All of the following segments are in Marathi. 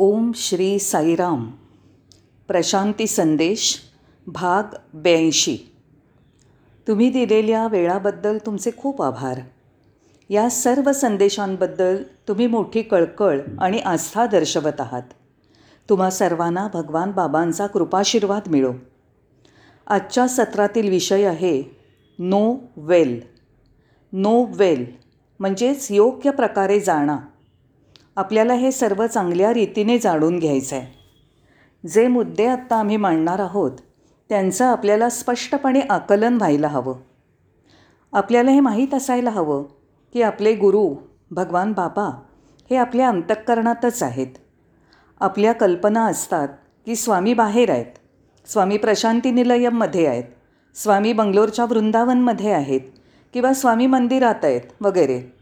ओम श्री साईराम. प्रशांती संदेश भाग ब्याऐंशी. तुम्ही दिलेल्या वेळाबद्दल तुमचे खूप आभार. या सर्व संदेशांबद्दल तुम्ही मोठी कळकळ आणि आस्था दर्शवत आहात. तुम्हा सर्वांना भगवान बाबांचा कृपाशीर्वाद मिळो. आजच्या सत्रातील विषय आहे नो वेल. नो वेल म्हणजेच योग्य प्रकारे जाणा. आपल्याला हे सर्व चांगल्या रीतीने जाणून घ्यायचं आहे जे मुद्दे आत्ता आम्ही मांडणार आहोत त्यांचं आपल्याला स्पष्टपणे आकलन व्हायला हवं. आपल्याला हे माहीत असायला हवं की आपले गुरु भगवान बाबा हे आपल्या अंतःकरणातच आहेत. आपल्या कल्पना असतात की स्वामी बाहेर आहेत स्वामी प्रशांती निलयममध्ये आहेत स्वामी बंगलोरच्या वृंदावनमध्ये आहेत किंवा स्वामी मंदिरात आहेत वगैरे.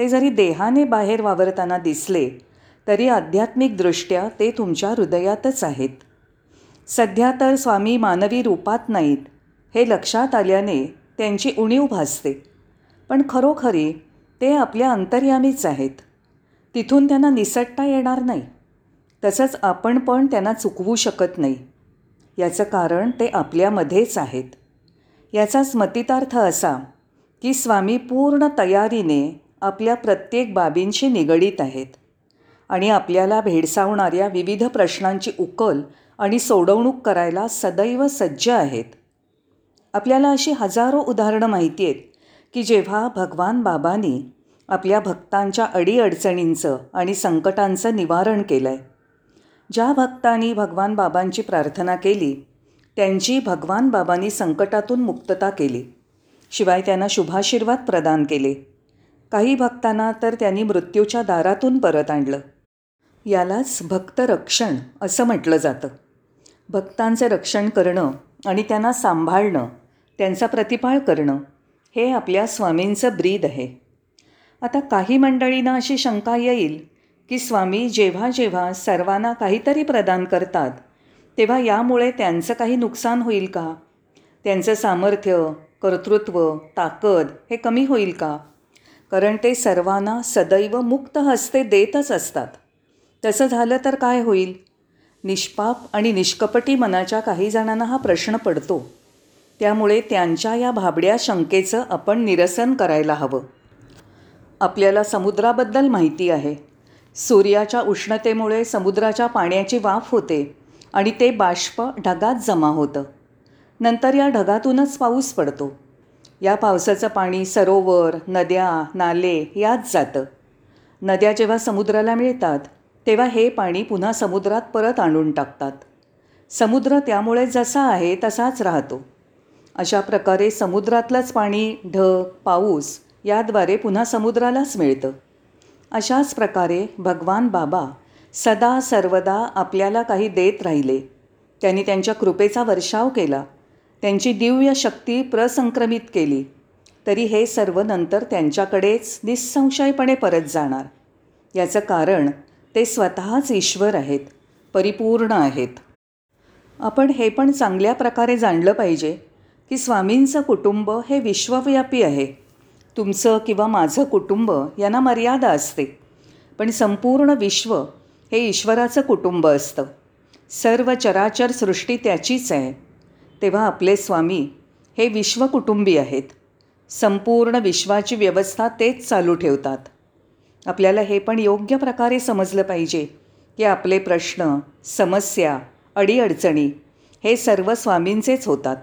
ते जरी देहाने बाहेर वावरताना दिसले तरी आध्यात्मिकदृष्ट्या ते तुमच्या हृदयातच आहेत. सध्या तर स्वामी मानवी रूपात नाहीत हे लक्षात आल्याने त्यांची उणीव भासते. पण खरोखरी ते आपल्या अंतर्यामीच आहेत. तिथून त्यांना निसटता येणार नाही. तसंच आपण पण त्यांना चुकवू शकत नाही. याचं कारण ते आपल्यामध्येच आहेत. याचा स्मतितार्थ असा की स्वामी पूर्ण तयारीने आपल्या प्रत्येक बाबींशी निगडीत आहेत आणि आपल्याला भेडसावणाऱ्या विविध प्रश्नांची उकल आणि सोडवणूक करायला सदैव सज्ज आहेत. आपल्याला अशी हजारो उदाहरणं माहिती आहेत की जेव्हा भगवान बाबांनी आपल्या भक्तांच्या अडीअडचणींचं आणि संकटांचं निवारण केलं आहे ज्या भक्तांनी भगवान बाबांची प्रार्थना केली त्यांची भगवान बाबांनी संकटातून मुक्तता केली शिवाय त्यांना शुभाशीर्वाद प्रदान केले. काही भक्तांना तर त्यांनी मृत्यूच्या दारातून परत आणलं. यालाच भक्तरक्षण असं म्हटलं जातं. भक्तांचे रक्षण करणं आणि त्यांना सांभाळणं त्यांचा प्रतिपाळ करणं हे आपल्या स्वामींचं ब्रीद आहे. आता काही मंडळींना अशी शंका येईल की स्वामी जेव्हा जेव्हा सर्वांना काहीतरी प्रदान करतात तेव्हा यामुळे त्यांचं काही नुकसान होईल का? त्यांचं सामर्थ्य कर्तृत्व ताकद हे कमी होईल का? कारण ते सर्वांना सदैव मुक्त हस्ते देतच असतात. तसं झालं तर काय होईल? निष्पाप आणि निष्कपटी मनाच्या काही जणांना हा प्रश्न पडतो. त्यामुळे त्यांच्या या भाबड्या शंकेचं आपण निरसन करायला हवं. आपल्याला समुद्राबद्दल माहिती आहे. सूर्याच्या उष्णतेमुळे समुद्राच्या पाण्याची वाफ होते आणि ते बाष्प ढगात जमा होतं. नंतर या ढगातूनच पाऊस पडतो. या पावसाचं पाणी सरोवर नद्या नाले यात जातं. नद्या जेव्हा समुद्राला मिळतात तेव्हा हे पाणी पुन्हा समुद्रात परत आणून टाकतात. समुद्र त्यामुळे जसा आहे तसाच राहतो. अशा प्रकारे समुद्रातलंच पाणी ढग पाऊस याद्वारे पुन्हा समुद्रालाच मिळतं. अशाच प्रकारे भगवान बाबा सदा सर्वदा आपल्याला काही देत राहिले. त्यांनी त्यांच्या कृपेचा वर्षाव केला. त्यांची दिव्य शक्ती प्रसंक्रमित केली. तरी हे सर्व नंतर त्यांच्याकडेच निःसंशयपणे परत जाणार. याचं कारण ते स्वतःच ईश्वर आहेत परिपूर्ण आहेत. आपण हे पण चांगल्या प्रकारे जाणलं पाहिजे की स्वामींचं कुटुंब हे विश्वव्यापी आहे. तुमचं किंवा माझं कुटुंब यांना मर्यादा असते. पण संपूर्ण विश्व हे ईश्वराचं कुटुंब असतं. सर्व चराचर सृष्टी त्याचीच आहे. तेव्हा आपले स्वामी हे विश्वकुटुंबी आहेत. संपूर्ण विश्वाची व्यवस्था तेच चालू ठेवतात. आपल्याला हे पण योग्य प्रकारे समजलं पाहिजे की आपले प्रश्न समस्या अडीअडचणी हे सर्व स्वामींचेच होतात.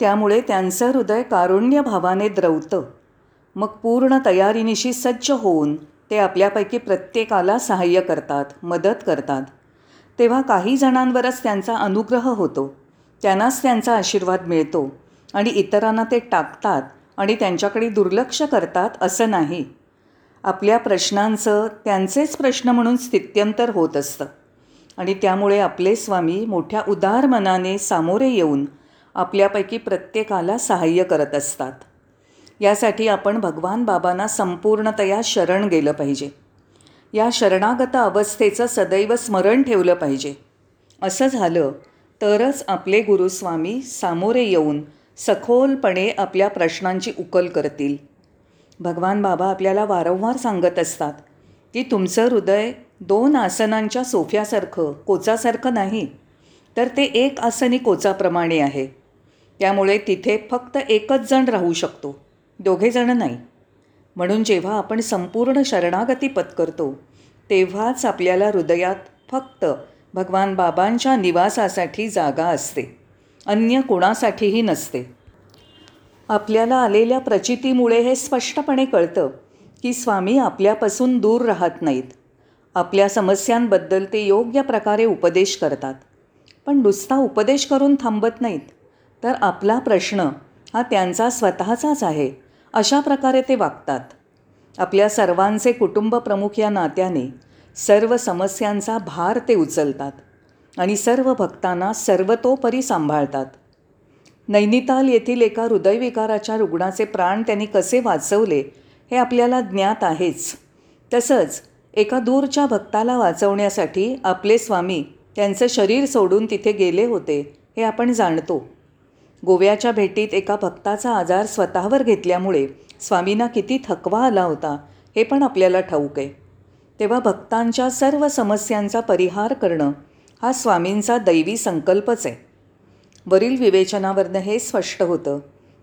त्यामुळे त्यांचं हृदय कारुण्य भावाने द्रवतं. मग पूर्ण तयारीनिशी सज्ज होऊन ते आपल्यापैकी प्रत्येकाला सहाय्य करतात मदत करतात. तेव्हा काही जणांवरच त्यांचा अनुग्रह होतो. त्यांनाच त्यांचा आशीर्वाद मिळतो आणि इतरांना ते टाकतात आणि त्यांच्याकडे दुर्लक्ष करतात असं नाही. आपल्या प्रश्नांचं त्यांचेच प्रश्न म्हणून स्थित्यंतर होत असतं. आणि त्यामुळे आपले स्वामी मोठ्या उदार मनाने सामोरे येऊन आपल्यापैकी प्रत्येकाला सहाय्य करत असतात. यासाठी आपण भगवान बाबांना संपूर्णतया शरण गेलं पाहिजे. या शरणागत अवस्थेचं सदैव स्मरण ठेवलं पाहिजे. असं झालं तरच आपले गुरुस्वामी सामोरे येऊन सखोलपणे आपल्या प्रश्नांची उकल करतील. भगवान बाबा आपल्याला वारंवार सांगत असतात की तुमचं हृदय दोन आसनांच्या सोफ्यासारखं कोचासारखं नाही तर ते एक आसनी कोचाप्रमाणे आहे. त्यामुळे तिथे फक्त एकच जण राहू शकतो दोघेजणं नाही. म्हणून जेव्हा आपण संपूर्ण शरणागती पत्करतो तेव्हाच आपल्याला हृदयात फक्त भगवान बाबांच्या निवासासाठी जागा असते. अन्य कोणासाठीही नसते. आपल्याला आलेल्या प्रचितीमुळे हे स्पष्टपणे कळतं की स्वामी आपल्यापासून दूर राहत नाहीत. आपल्या समस्यांबद्दल ते योग्य प्रकारे उपदेश करतात. पण नुसता उपदेश करून थांबत नाहीत. तर आपला प्रश्न हा त्यांचा स्वतःचाच आहे अशा प्रकारे ते वागतात. आपल्या सर्वांचे कुटुंब प्रमुख या नात्याने सर्व समस्यांचा भार ते उचलतात आणि सर्व भक्तांना सर्वतोपरी सांभाळतात. नैनिताल येथील एका हृदयविकाराच्या रुग्णाचे प्राण त्यांनी कसे वाचवले हे आपल्याला ज्ञात आहेच. तसंच एका दूरच्या भक्ताला वाचवण्यासाठी आपले स्वामी त्यांचं शरीर सोडून तिथे गेले होते हे आपण जाणतो. गोव्याच्या भेटीत एका भक्ताचा आजार स्वतःवर घेतल्यामुळे स्वामींना किती थकवा आला होता हे पण आपल्याला ठाऊक आहे. तेव्हा भक्तांच्या सर्व समस्यांचा परिहार करणं हा स्वामींचा दैवी संकल्पच आहे. वरील विवेचनावरनं हे स्पष्ट होतं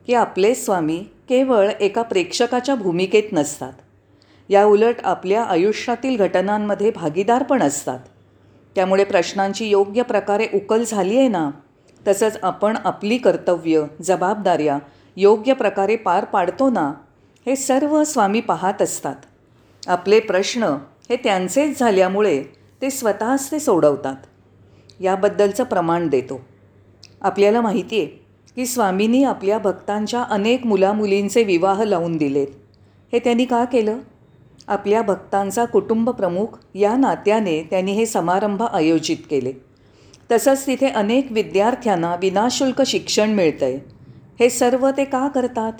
की आपले स्वामी केवळ एका प्रेक्षकाच्या भूमिकेत नसतात. या उलट आपल्या आयुष्यातील घटनांमध्ये भागीदार पण असतात. त्यामुळे प्रश्नांची योग्य प्रकारे उकल झाली आहे ना तसंच आपण आपली कर्तव्य जबाबदाऱ्या योग्य प्रकारे पार पाडतो ना हे सर्व स्वामी पाहत असतात. आपले प्रश्न हे त्यांचेच झाल्यामुळे ते स्वतःच ते सोडवतात. याबद्दलचं प्रमाण देतो. आपल्याला माहिती आहे की स्वामींनी आपल्या भक्तांच्या अनेक मुलामुलींचे विवाह लावून दिलेत. हे त्यांनी का केलं? आपल्या भक्तांचा कुटुंब प्रमुख या नात्याने त्यांनी हे समारंभ आयोजित केले. तसंच तिथे अनेक विद्यार्थ्यांना विनाशुल्क शिक्षण मिळतं आहे हे सर्व ते का करतात?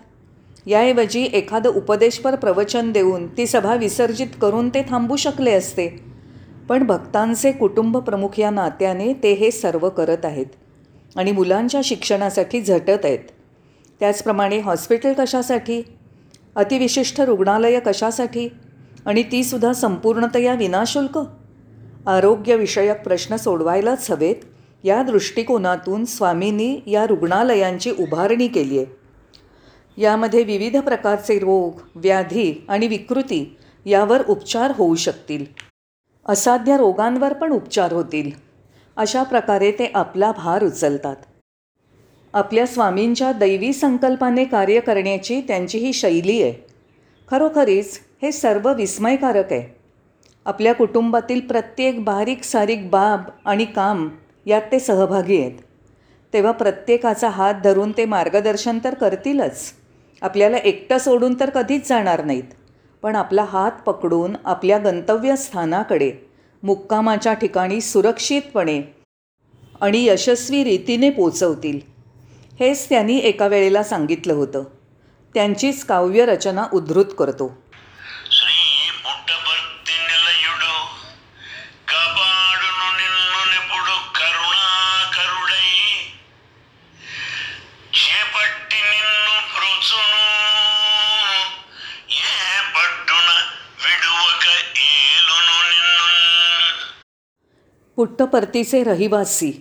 याऐवजी एखादं उपदेशपर प्रवचन देऊन ती सभा विसर्जित करून ते थांबू शकले असते. पण भक्तांचे कुटुंब प्रमुख या नात्याने ते हे सर्व करत आहेत आणि मुलांच्या शिक्षणासाठी झटत आहेत. त्याचप्रमाणे हॉस्पिटल कशासाठी? अतिविशिष्ट रुग्णालयं कशासाठी? आणि तीसुद्धा संपूर्णतया विनाशुल्क? आरोग्यविषयक प्रश्न सोडवायलाच हवेत. या दृष्टिकोनातून स्वामींनी या रुग्णालयांची उभारणी केली आहे यामध्ये विविध प्रकारचे रोग व्याधी आणि विकृती यावर उपचार होऊ शकतील. असाध्य रोगांवर पण उपचार होतील. अशा प्रकारे ते आपला भार उचलतात. आपल्या स्वामींच्या दैवी संकल्पाने कार्य करण्याची त्यांची ही शैली आहे. खरोखरीच हे सर्व विस्मयकारक आहे. आपल्या कुटुंबातील प्रत्येक बारीक सारीक बाब आणि काम यात ते सहभागी आहेत. तेव्हा प्रत्येकाचा हात धरून ते मार्गदर्शन तर करतीलच. आपल्याला एकटं सोडून तर कधीच जाणार नाहीत. पण आपला हात पकडून आपल्या गंतव्यस्थानाकडे मुक्कामाच्या ठिकाणी सुरक्षितपणे आणि यशस्वी रीतीने पोचवतील. हेच त्यांनी एका वेळेला सांगितलं होतं. त्यांचीच काव्यरचना उद्धृत करतो. पुट्टपर्तीचे रहिवासी.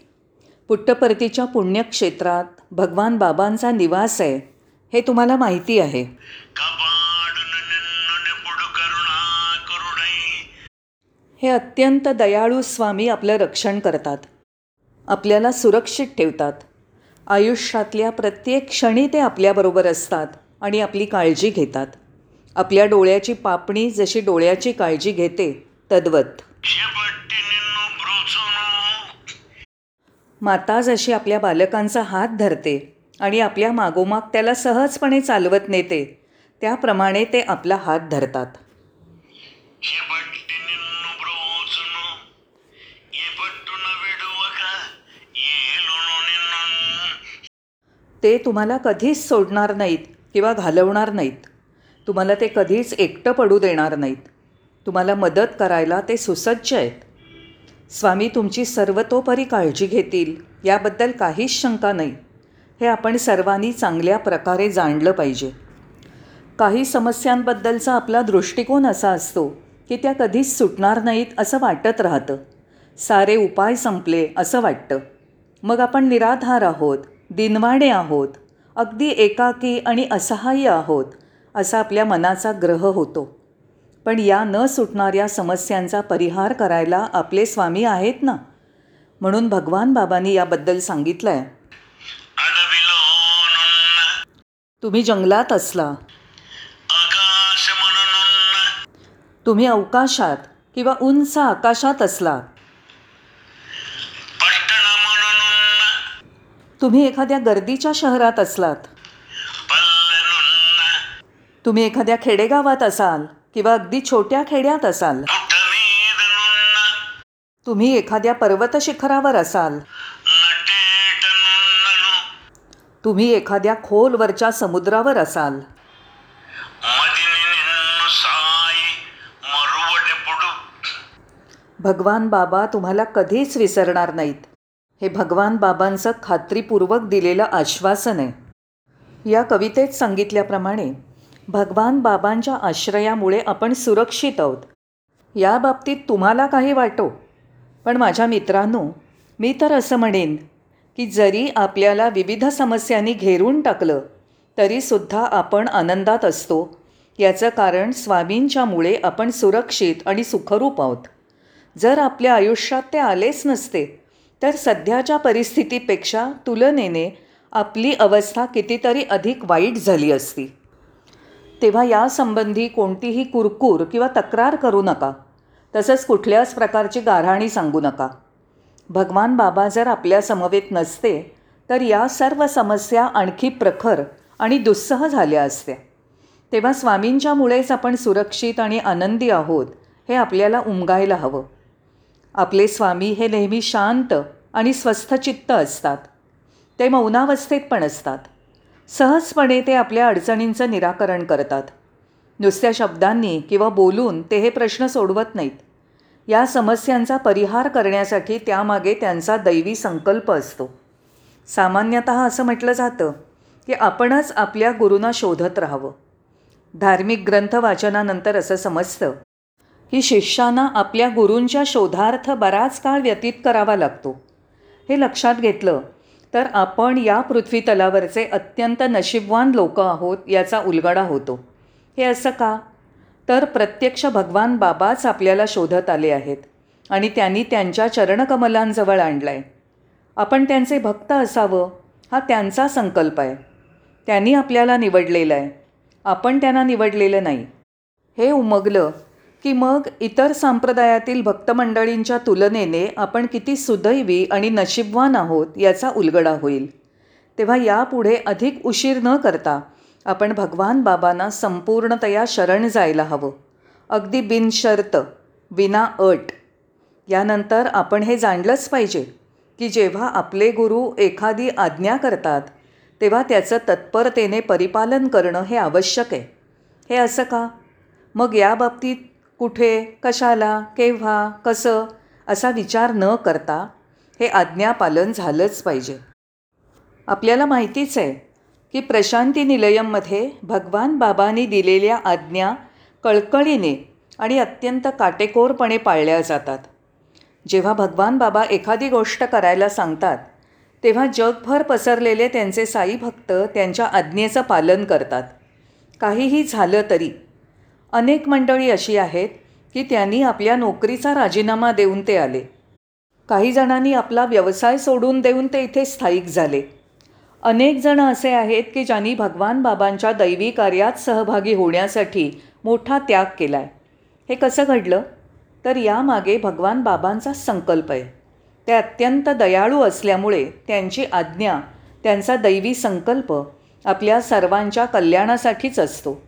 पुट्टपर्तीच्या पुण्यक्षेत्रात भगवान बाबांचा निवास आहे हे तुम्हाला माहिती आहे. हे अत्यंत दयाळू स्वामी आपलं रक्षण करतात. आपल्याला सुरक्षित ठेवतात. आयुष्यातल्या प्रत्येक क्षणी ते आपल्याबरोबर असतात आणि आपली काळजी घेतात. आपल्या डोळ्याची पापणी जशी डोळ्याची काळजी घेते तद्वत. माता जशी आपल्या बालकांचा हात धरते आणि आपल्या मागोमाग त्याला सहजपणे चालवत नेते त्याप्रमाणे ते आपला हात धरतात. ते तुम्हाला कधीच सोडणार नाहीत किंवा घालवणार नाहीत. तुम्हाला ते कधीच एकटं पडू देणार नाहीत. तुम्हाला मदत करायला ते सुसज्ज आहेत. स्वामी तुमची सर्वतोपरी काळजी घेतील याबद्दल काहीच शंका नाही. हे आपण सर्वांनी चांगल्या प्रकारे जाणलं पाहिजे. काही समस्यांबद्दलचा आपला दृष्टिकोन असा असतो की त्या कधीच सुटणार नाहीत असं वाटत राहतं. सारे उपाय संपले असं वाटतं. मग आपण निराधार आहोत दिनवाणे आहोत अगदी एकाकी आणि असहाय्य आहोत असा आपल्या मनाचा ग्रह होतो. पण या न सुटणाऱ्या समस्यांचा परिहार करायला आपले स्वामी आहेत ना? म्हणून भगवान बाबांनी याबद्दल सांगितलं आहे तुम्ही जंगलात असला. तुम्ही अवकाशात किंवा उंच आकाशात असला. तुम्ही एखाद्या गर्दीच्या शहरात असलात. तुम्ही एखाद्या खेडेगावात असाल. किंवा अगदी छोट्या खेड्यात असाल. तुम्ही एखाद्या पर्वत शिखरावर असाल. तुम्ही एखाद्या खोलवरच्या समुद्रावर असाल. भगवान बाबा तुम्हाला कधीच विसरणार नाहीत. हे भगवान बाबांचं खात्रीपूर्वक दिलेलं आश्वासन आहे. या कवितेत सांगितल्याप्रमाणे भगवान बाबांच्या आश्रयामुळे आपण सुरक्षित आहोत. या बाबतीत तुम्हाला काही वाटो. पण माझ्या मित्रांनो मी तर असं म्हणेन की जरी आपल्याला विविध समस्यांनी घेरून टाकलं तरीसुद्धा आपण आनंदात असतो. याचं कारण स्वामींच्यामुळे आपण सुरक्षित आणि सुखरूप आहोत. जर आपल्या आयुष्यात ते आलेच नसते तर सध्याच्या परिस्थितीपेक्षा तुलनेने आपली अवस्था कितीतरी अधिक वाईट झाली असती. तेव्हा यासंबंधी कोणतीही कुरकूर किंवा तक्रार करू नका. तसंच कुठल्याच प्रकारची गाऱ्हाणी सांगू नका. भगवान बाबा जर आपल्या समवेत नसते तर या सर्व समस्या आणखी प्रखर आणि दुस्सह झाल्या असत्या. तेव्हा स्वामींच्यामुळेच आपण सुरक्षित आणि आनंदी आहोत हे आपल्याला उमगायला हवं. आपले स्वामी हे नेहमी शांत आणि स्वस्थचित्त असतात. ते मौनावस्थेत पण असतात. सहजपणे ते आपल्या अडचणींचं निराकरण करतात. नुसत्या शब्दांनी किंवा बोलून ते हे प्रश्न सोडवत नाहीत. या समस्यांचा परिहार करण्यासाठी त्यामागे त्यांचा दैवी संकल्प असतो. सामान्यतः असं म्हटलं जातं की आपणच आपल्या गुरूंना शोधत राहावं. धार्मिक ग्रंथ वाचनानंतर असं समजतं की शिष्याना आपल्या गुरूंच्या शोधार्थ बराच काळ व्यतीत करावा लागतो. हे लक्षात घेतलं तर आपण या पृथ्वीतलावरचे अत्यंत नशीबवान लोक आहोत याचा उलगडा होतो. हे असं का? तर प्रत्यक्ष भगवान बाबाच आपल्याला शोधत आले आहेत आणि त्यांनी त्यांच्या चरणकमलांजवळ आणलं आहे आपण त्यांचे भक्त असावं हा त्यांचा संकल्प आहे. त्यांनी आपल्याला निवडलेलं आहे. आपण त्यांना निवडलेलं नाही. हे उमगलं की मग इतर संप्रदायातील भक्तमंडळींच्या तुलनेने आपण किती सुदैवी आणि नशीबवान आहोत याचा उलगडा होईल. तेव्हा यापुढे अधिक उशीर न करता आपण भगवान बाबांना संपूर्णतया शरण जायला हवं. अगदी बिनशर्त विना अट. यानंतर आपण हे जाणलंच पाहिजे की जेव्हा आपले गुरु एखादी आज्ञा करतात तेव्हा त्याचं तत्परतेने परिपालन करणं हे आवश्यक आहे. हे असं का? मग याबाबतीत कुठे कशाला केव्हा कसं असा विचार न करता हे आज्ञापालन झालंच पाहिजे. आपल्याला माहितीच आहे की प्रशांती निलयममध्ये भगवान बाबांनी दिलेल्या आज्ञा कळकळीने आणि अत्यंत काटेकोरपणे पाळल्या जातात. जेव्हा भगवान बाबा एखादी गोष्ट करायला सांगतात तेव्हा जगभर पसरलेले त्यांचे साईभक्त त्यांच्या आज्ञेचं पालन करतात. काहीही झालं तरी अनेक मंडळी अशी आहेत की त्यांनी आपल्या नोकरीचा राजीनामा देऊन ते आले. काही जणांनी आपला व्यवसाय सोडून देऊन ते इथे स्थायिक झाले. अनेक जण असे आहेत की ज्यांनी भगवान बाबांच्या दैवी कार्यात सहभागी होण्यासाठी मोठा त्याग केला आहे हे कसं घडलं? तर यामागे भगवान बाबांचाच संकल्प आहे. ते अत्यंत दयाळू असल्यामुळे त्यांची आज्ञा त्यांचा दैवी संकल्प आपल्या सर्वांच्या कल्याणासाठीच असतो.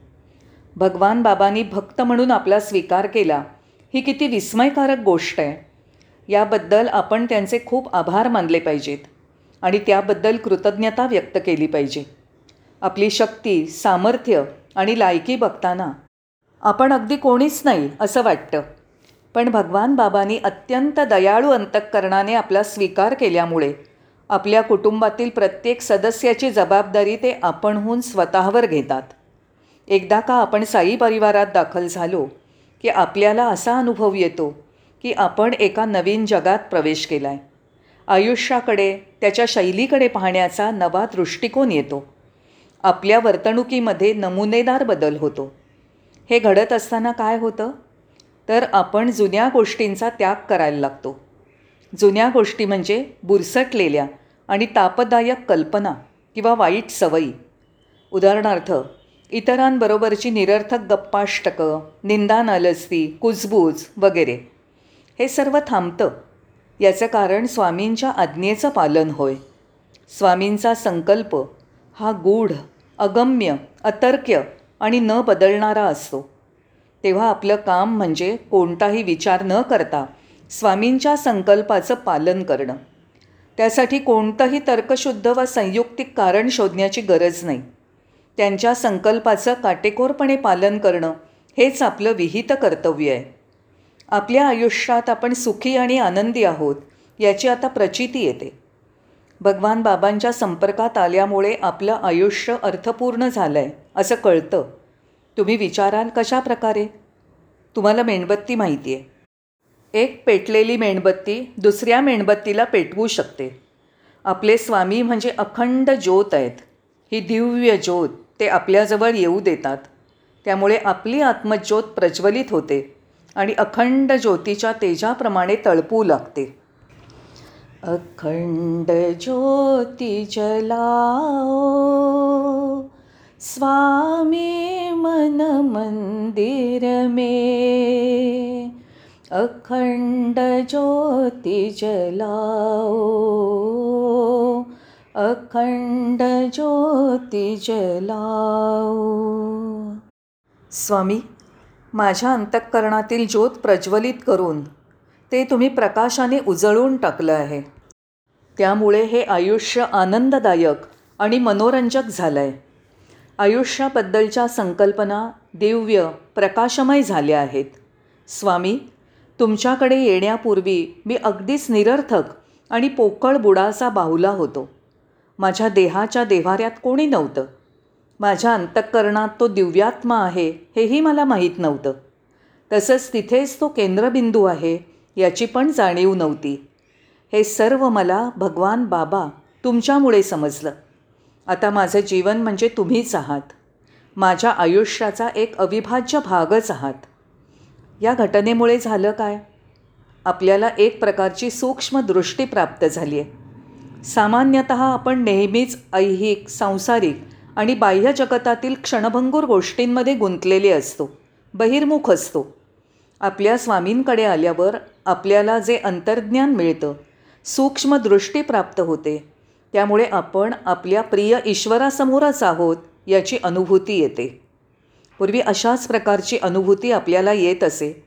भगवान बाबांनी भक्त म्हणून आपला स्वीकार केला. ही किती विस्मयकारक गोष्ट आहे. याबद्दल आपण त्यांचे खूप आभार मानले पाहिजेत आणि त्याबद्दल कृतज्ञता व्यक्त केली पाहिजे. आपली शक्ती सामर्थ्य आणि लायकी बघताना आपण अगदी कोणीच नाही असं वाटतं. पण भगवान बाबांनी अत्यंत दयाळू अंतःकरणाने आपला स्वीकार केल्यामुळे आपल्या कुटुंबातील प्रत्येक सदस्याची जबाबदारी ते आपणहून स्वतःवर घेतात. एकदा का आपण साई परिवारात दाखल झालो की आपल्याला असा अनुभव येतो की आपण एका नवीन जगात प्रवेश केला आहे आयुष्याकडे त्याच्या शैलीकडे पाहण्याचा नवा दृष्टिकोन येतो. आपल्या वर्तणुकीमध्ये नमुनेदार बदल होतो. हे घडत असताना काय होतं? तर आपण जुन्या गोष्टींचा त्याग करायला लागतो. जुन्या गोष्टी म्हणजे बुरसटलेल्या आणि तापदायक कल्पना किंवा वाईट सवयी. उदाहरणार्थ इतरांबरोबरची निरर्थक गप्पाष्टकं निंदा नालस्ती कुजबूज वगैरे. हे सर्व थांबतं. याचं कारण स्वामींच्या आज्ञेचं पालन होय. स्वामींचा संकल्प हा गूढ अगम्य अतर्क्य आणि न बदलणारा असतो. तेव्हा आपलं काम म्हणजे कोणताही विचार न करता स्वामींच्या संकल्पाचं पालन करणं. त्यासाठी कोणतंही तर्कशुद्ध व संयुक्तिक कारण शोधण्याची गरज नाही. त्यांच्या संकल्पाचं काटेकोरपणे पालन करणं हेच आपलं विहित कर्तव्य आहे. आपल्या आयुष्यात आपण सुखी आणि आनंदी आहोत याची आता प्रचिती येते. भगवान बाबांच्या संपर्कात आल्यामुळे आपलं आयुष्य अर्थपूर्ण झालं आहे असं कळतं. तुम्ही विचाराल कशा प्रकारे तुम्हाला मेणबत्ती माहिती आहे. एक पेटलेली मेणबत्ती दुसऱ्या मेणबत्तीला पेटवू शकते. आपले स्वामी म्हणजे अखंड ज्योत आहेत. ही दिव्य ज्योत ते आपल्याजवळ येऊ देतात. त्यामुळे आपली आत्मज्योत प्रज्वलित होते आणि अखंड ज्योतीच्या तेजाप्रमाणे तळपू लागते. अखंड ज्योती जलाओ स्वामी मन मंदिर में. अखंड ज्योती जलाओ अखंड ज्योती जलाओ. स्वामी माझ्या अंतःकरणातील ज्योत प्रज्वलित करून ते तुम्ही प्रकाशाने उजळून टाकलं आहे. त्यामुळे हे आयुष्य आनंददायक आणि मनोरंजक झालं आहे आयुष्याबद्दलच्या संकल्पना दिव्य प्रकाशमय झाल्या आहेत. स्वामी तुमच्याकडे येण्यापूर्वी मी अगदीच निरर्थक आणि पोकळ बुडाचा बाहुला होतो. माझ्या देहाच्या देव्हाऱ्यात कोणी नव्हतं. माझ्या अंतःकरणात तो दिव्यात्मा आहे हेही मला माहीत नव्हतं. तसंच तिथेच तो केंद्रबिंदू आहे याची पण जाणीव नव्हती. हे सर्व मला भगवान बाबा तुमच्यामुळे समजलं. आता माझं जीवन म्हणजे तुम्हीच आहात. माझ्या आयुष्याचा एक अविभाज्य भागच आहात. या घटनेमुळे झालं काय? आपल्याला एक प्रकारची सूक्ष्म दृष्टी प्राप्त झाली आहे सामान्यतः आपण नेहमीच ऐहिक सांसारिक आणि बाह्य जगतातील क्षणभंगूर गोष्टींमध्ये गुंतलेले असतो बहिर्मुख असतो. आपल्या स्वामींकडे आल्यावर आपल्याला जे अंतर्ज्ञान मिळतं सूक्ष्म दृष्टी प्राप्त होते. त्यामुळे आपण आपल्या प्रिय ईश्वरासमोरच आहोत याची अनुभूती येते. पूर्वी अशाच प्रकारची अनुभूती आपल्याला येत असे.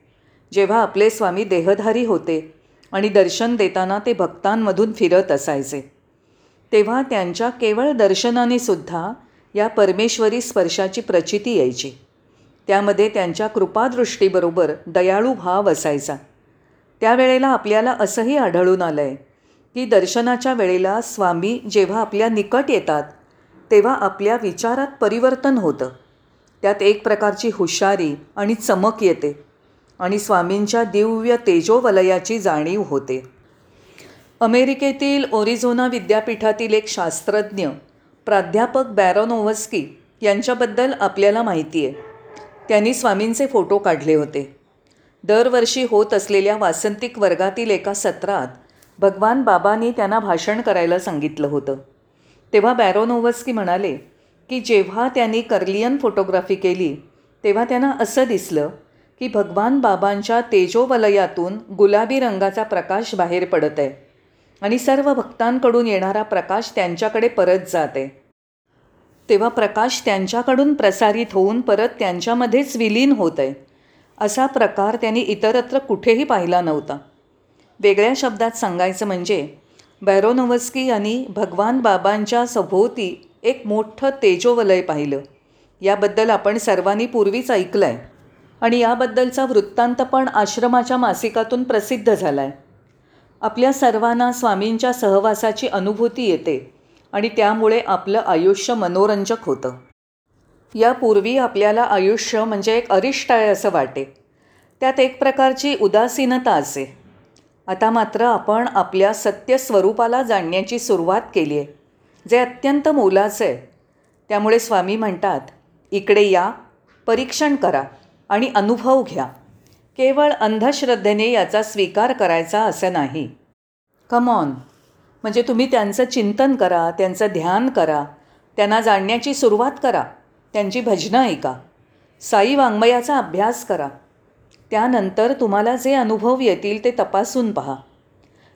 जेव्हा आपले स्वामी देहधारी होते आणि दर्शन देताना ते भक्तांमधून फिरत असायचे. तेव्हा त्यांच्या केवळ दर्शनाने सुद्धा या परमेश्वरी स्पर्शाची प्रचिती यायची. त्यामध्ये त्यांच्या कृपादृष्टीबरोबर दयाळू भाव असायचा. त्यावेळेला आपल्याला असंही आढळून आलं आहे की दर्शनाच्या वेळेला स्वामी जेव्हा आपल्या निकट येतात तेव्हा आपल्या विचारात परिवर्तन होतं. त्यात एक प्रकारची हुशारी आणि चमक येते. आणि स्वामींच्या दिव्य तेजोवलयाची जाणीव होते. अमेरिकेतील ओरिझोना विद्यापीठातील एक शास्त्रज्ञ प्राध्यापक बॅरोनोव्हस्की यांच्याबद्दल आपल्याला माहिती आहे त्यांनी स्वामींचे फोटो काढले होते. दरवर्षी होत असलेल्या वासंतिक वर्गातील एका सत्रात भगवान बाबांनी त्यांना भाषण करायला सांगितलं होतं. तेव्हा बॅरोनोव्हस्की म्हणाले की जेव्हा त्यांनी कर्लियन फोटोग्राफी केली तेव्हा त्यांना असं दिसलं की भगवान बाबांच्या तेजोवलयातून गुलाबी रंगाचा प्रकाश बाहेर पडत आहे आणि सर्व भक्तांकडून येणारा प्रकाश त्यांच्याकडे परत जात आहे तेव्हा प्रकाश त्यांच्याकडून प्रसारित होऊन परत त्यांच्यामध्येच विलीन होत आहे असा प्रकार त्यांनी इतरत्र कुठेही पाहिला नव्हता. वेगळ्या शब्दात सांगायचं म्हणजे बॅरोनोव्स्की यांनी भगवान बाबांच्या सभोवती एक मोठं तेजोवलय पाहिलं. याबद्दल आपण सर्वांनी पूर्वीच ऐकलं आहे आणि याबद्दलचा वृत्तांत पण आश्रमाच्या मासिकातून प्रसिद्ध झाला आहे आपल्या सर्वांना स्वामींच्या सहवासाची अनुभूती येते आणि त्यामुळे आपलं आयुष्य मनोरंजक होतं. यापूर्वी आपल्याला आयुष्य म्हणजे एक अरिष्ट आहे असं वाटे. त्यात एक प्रकारची उदासीनता असे. आता मात्र आपण आपल्या सत्य स्वरूपाला जाणण्याची सुरुवात केली आहे. जे अत्यंत मोलाचं आहे. त्यामुळे स्वामी म्हणतात इकडे या परीक्षण करा. आणि अनुभव घ्या. केवळ अंधश्रद्धेने याचा स्वीकार करायचा असं नाही. कमॉन म्हणजे तुम्ही त्यांचं चिंतन करा त्यांचं ध्यान करा त्यांना जाणण्याची सुरुवात करा त्यांची भजनं ऐका साई वाङ्मयाचा अभ्यास करा. त्यानंतर तुम्हाला जे अनुभव येतील ते तपासून पहा.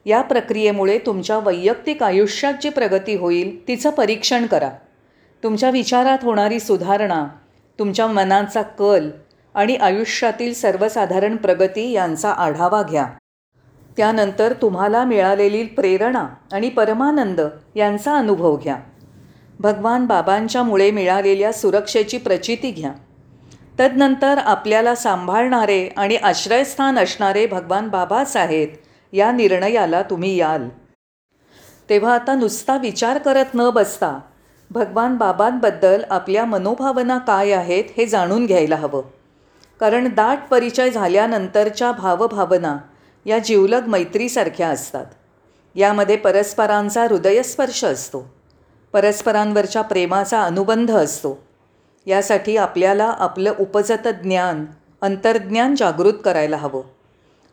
या प्रक्रियेमुळे तुमच्या वैयक्तिक आयुष्यात जी प्रगती होईल तिचं परीक्षण करा. तुमच्या विचारात होणारी सुधारणा तुमच्या मनाचा कल आणि आयुष्यातील सर्वसाधारण प्रगती यांचा आढावा घ्या. त्यानंतर तुम्हाला मिळालेली प्रेरणा आणि परमानंद यांचा अनुभव घ्या. भगवान बाबांच्यामुळे मिळालेल्या सुरक्षेची प्रचिती घ्या. तदनंतर आपल्याला सांभाळणारे आणि आश्रयस्थान असणारे भगवान बाबाच आहेत या निर्णयाला तुम्ही याल. तेव्हा आता नुसता विचार करत न बसता भगवान बाबांबद्दल आपल्या मनोभावना काय आहेत हे जाणून घ्यायला हवं. कारण दाट परिचय झाल्यानंतरच्या भावभावना या जिवलग मैत्रीसारख्या असतात. यामध्ये परस्परांचा हृदयस्पर्श असतो. परस्परांवरच्या प्रेमाचा अनुबंध असतो. यासाठी आपल्याला आपलं उपजत ज्ञान अंतर्ज्ञान जागृत करायला हवं.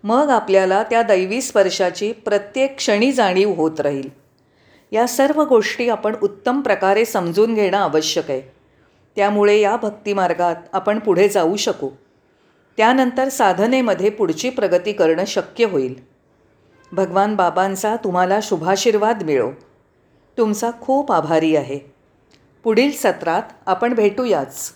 मग आपल्याला त्या दैवी स्पर्शाची प्रत्येक क्षणी जाणीव होत राहील. या सर्व गोष्टी आपण उत्तम प्रकारे समजून घेणं आवश्यक आहे. त्यामुळे या भक्तिमार्गात आपण पुढे जाऊ शकू. त्यानंतर साधनेमध्ये पुढची प्रगती करणं शक्य होईल. भगवान बाबांचा तुम्हाला शुभाशीर्वाद मिळो. तुमचा खूप आभारी आहे. पुढील सत्रात आपण भेटूयाच.